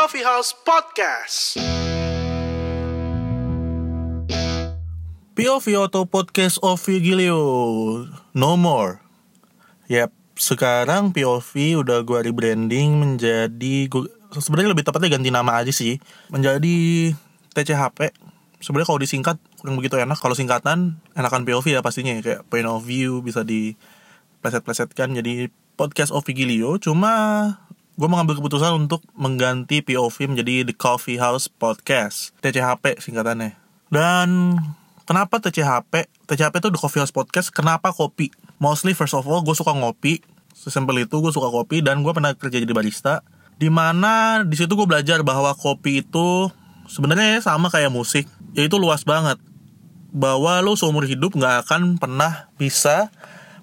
Coffee House Podcast. POV Auto Podcast of Vigilio. No more. Yap, sekarang POV udah gue rebranding menjadi gua, sebenarnya lebih tepatnya ganti nama aja sih. Menjadi TCHP Sebenarnya kalau disingkat kurang begitu enak. Kalau singkatan enakan POV ya pastinya. Ya. Kayak point of view bisa di pleset-plesetkan jadi podcast of Vigilio. Cuma gue mengambil keputusan untuk mengganti POV menjadi The Coffee House Podcast TCHP singkatannya dan kenapa TCHP? TCHP itu The Coffee House Podcast. Kenapa kopi? Mostly first of all gue suka ngopi. Sesimpel itu gue suka kopi dan gue pernah kerja jadi barista. Di situ gue belajar bahwa kopi itu sebenarnya sama kayak musik. Yaitu luas banget. Bahwa lo seumur hidup nggak akan pernah bisa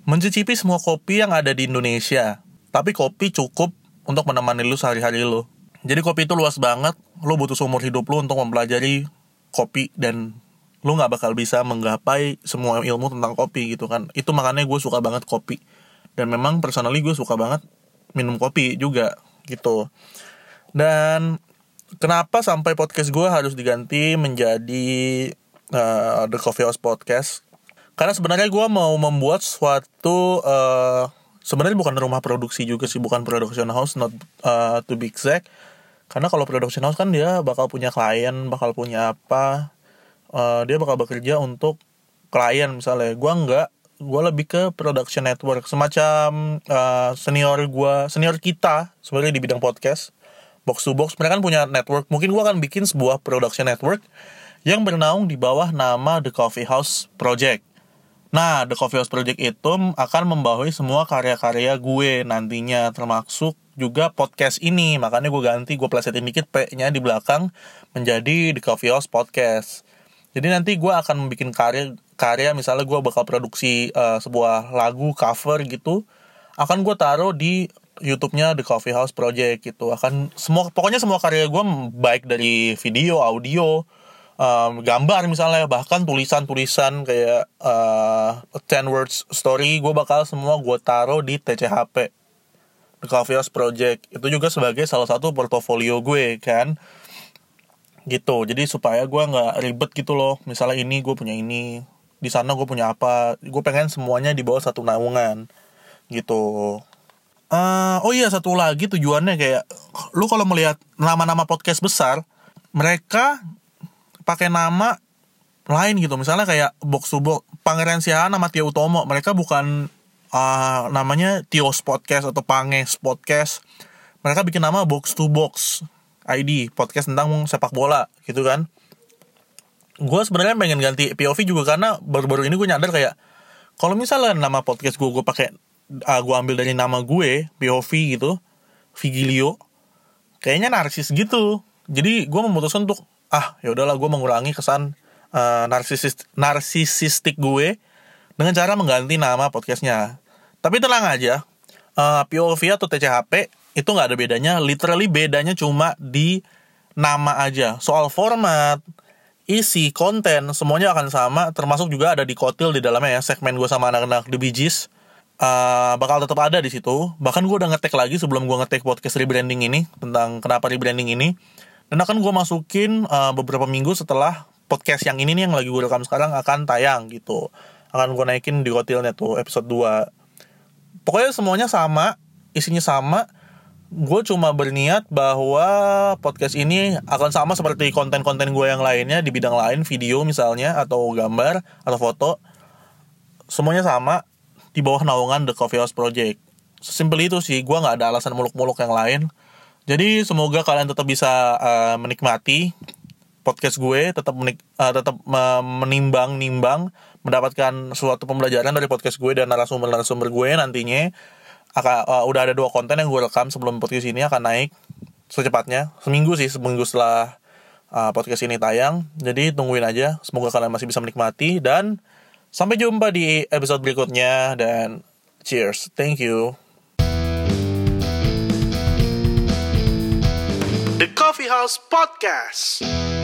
mencicipi semua kopi yang ada di Indonesia. Tapi kopi cukup untuk menemani lo sehari-hari lo. Jadi kopi itu luas banget. Lo butuh seumur hidup lo untuk mempelajari kopi dan lu nggak bakal bisa menggapai semua ilmu tentang kopi gitu kan itu makanya gue suka banget kopi dan memang personally gue suka banget minum kopi juga gitu dan kenapa sampai podcast gue harus diganti menjadi uh, The Coffee House Podcast karena sebenarnya gue mau membuat suatu uh, sebenarnya bukan rumah produksi juga sih bukan production house not uh, to be exact. Karena kalau production house kan dia bakal punya klien bakal punya apa uh, dia bakal bekerja untuk klien misalnya. Gue enggak gue lebih ke production network semacam uh, senior gue senior kita sebenarnya di bidang podcast. Box to box mereka kan punya network. Mungkin gue akan bikin sebuah production network yang bernaung di bawah nama The Coffee House Project nah The Coffee House Project itu akan membawahi semua karya-karya gue nantinya termasuk juga podcast ini. Makanya gue ganti gue plesetin dikit P nya di belakang menjadi The Coffee House Podcast. Jadi nanti gue akan bikin karya karya misalnya gue bakal produksi uh, sebuah lagu cover gitu akan gue taruh di YouTube-nya The Coffee House Project gitu. Akan semua pokoknya semua karya gue baik dari video audio um, gambar misalnya bahkan tulisan-tulisan kayak uh, 10 words story gue bakal semua gue taruh di TCHP The Coffee House Project. Itu juga sebagai salah satu portofolio gue kan? Gitu. Jadi supaya gue nggak ribet gitu loh. Misalnya ini gue punya ini. Di sana gue punya apa. Gue pengen semuanya di bawah satu naungan. Gitu. Uh, oh iya satu lagi tujuannya kayak lu kalau melihat nama-nama podcast besar mereka pakai nama lain gitu. Misalnya kayak box to box Pangeran Siahaan sama Tio Utomo. Mereka bukan uh, namanya Tios Podcast atau Panges Podcast. Mereka bikin nama box to box ID podcast tentang sepak bola gitu kan. Gue sebenarnya pengen ganti POV juga karena baru-baru ini gue nyadar kayak kalau misalnya nama podcast gue gue pakai uh, gue ambil dari nama gue POV gitu Vigilio kayaknya narsis gitu. Jadi gue memutuskan untuk ah ya udahlah gue mengurangi kesan uh, narsisis narsisistik gue dengan cara mengganti nama podcastnya. Tapi tenang aja uh, POV atau TCHP itu nggak ada bedanya. Literally bedanya cuma di nama aja. Soal format isi konten semuanya akan sama. Termasuk juga ada di kotil di dalamnya ya segmen gue sama anak-anak The Gees. Uh, bakal tetap ada di situ. Bahkan gue udah ngetek lagi sebelum gue ngetek podcast rebranding ini tentang kenapa rebranding ini dan akan gue masukin uh, beberapa minggu setelah podcast yang ini nih yang lagi gue rekam sekarang akan tayang gitu. Akan gue naikin di kotilnya tuh episode 2 pokoknya semuanya sama isinya sama. Gue cuma berniat bahwa podcast ini akan sama seperti konten-konten gue yang lainnya di bidang lain video misalnya atau gambar atau foto. Semuanya sama di bawah naungan The Coffee House Project. Sesimpel itu sih gue nggak ada alasan muluk-muluk yang lain jadi semoga kalian tetap bisa uh, menikmati podcast gue tetap menik uh, tetap uh, menimbang-nimbang mendapatkan suatu pembelajaran dari podcast gue dan narasumber-narasumber gue nantinya. Akan uh, udah ada dua konten yang gue rekam sebelum podcast ini akan naik secepatnya. Seminggu sih seminggu setelah uh, podcast ini tayang. Jadi tungguin aja. Semoga kalian masih bisa menikmati dan sampai jumpa di episode berikutnya dan cheers. Thank you House Podcast.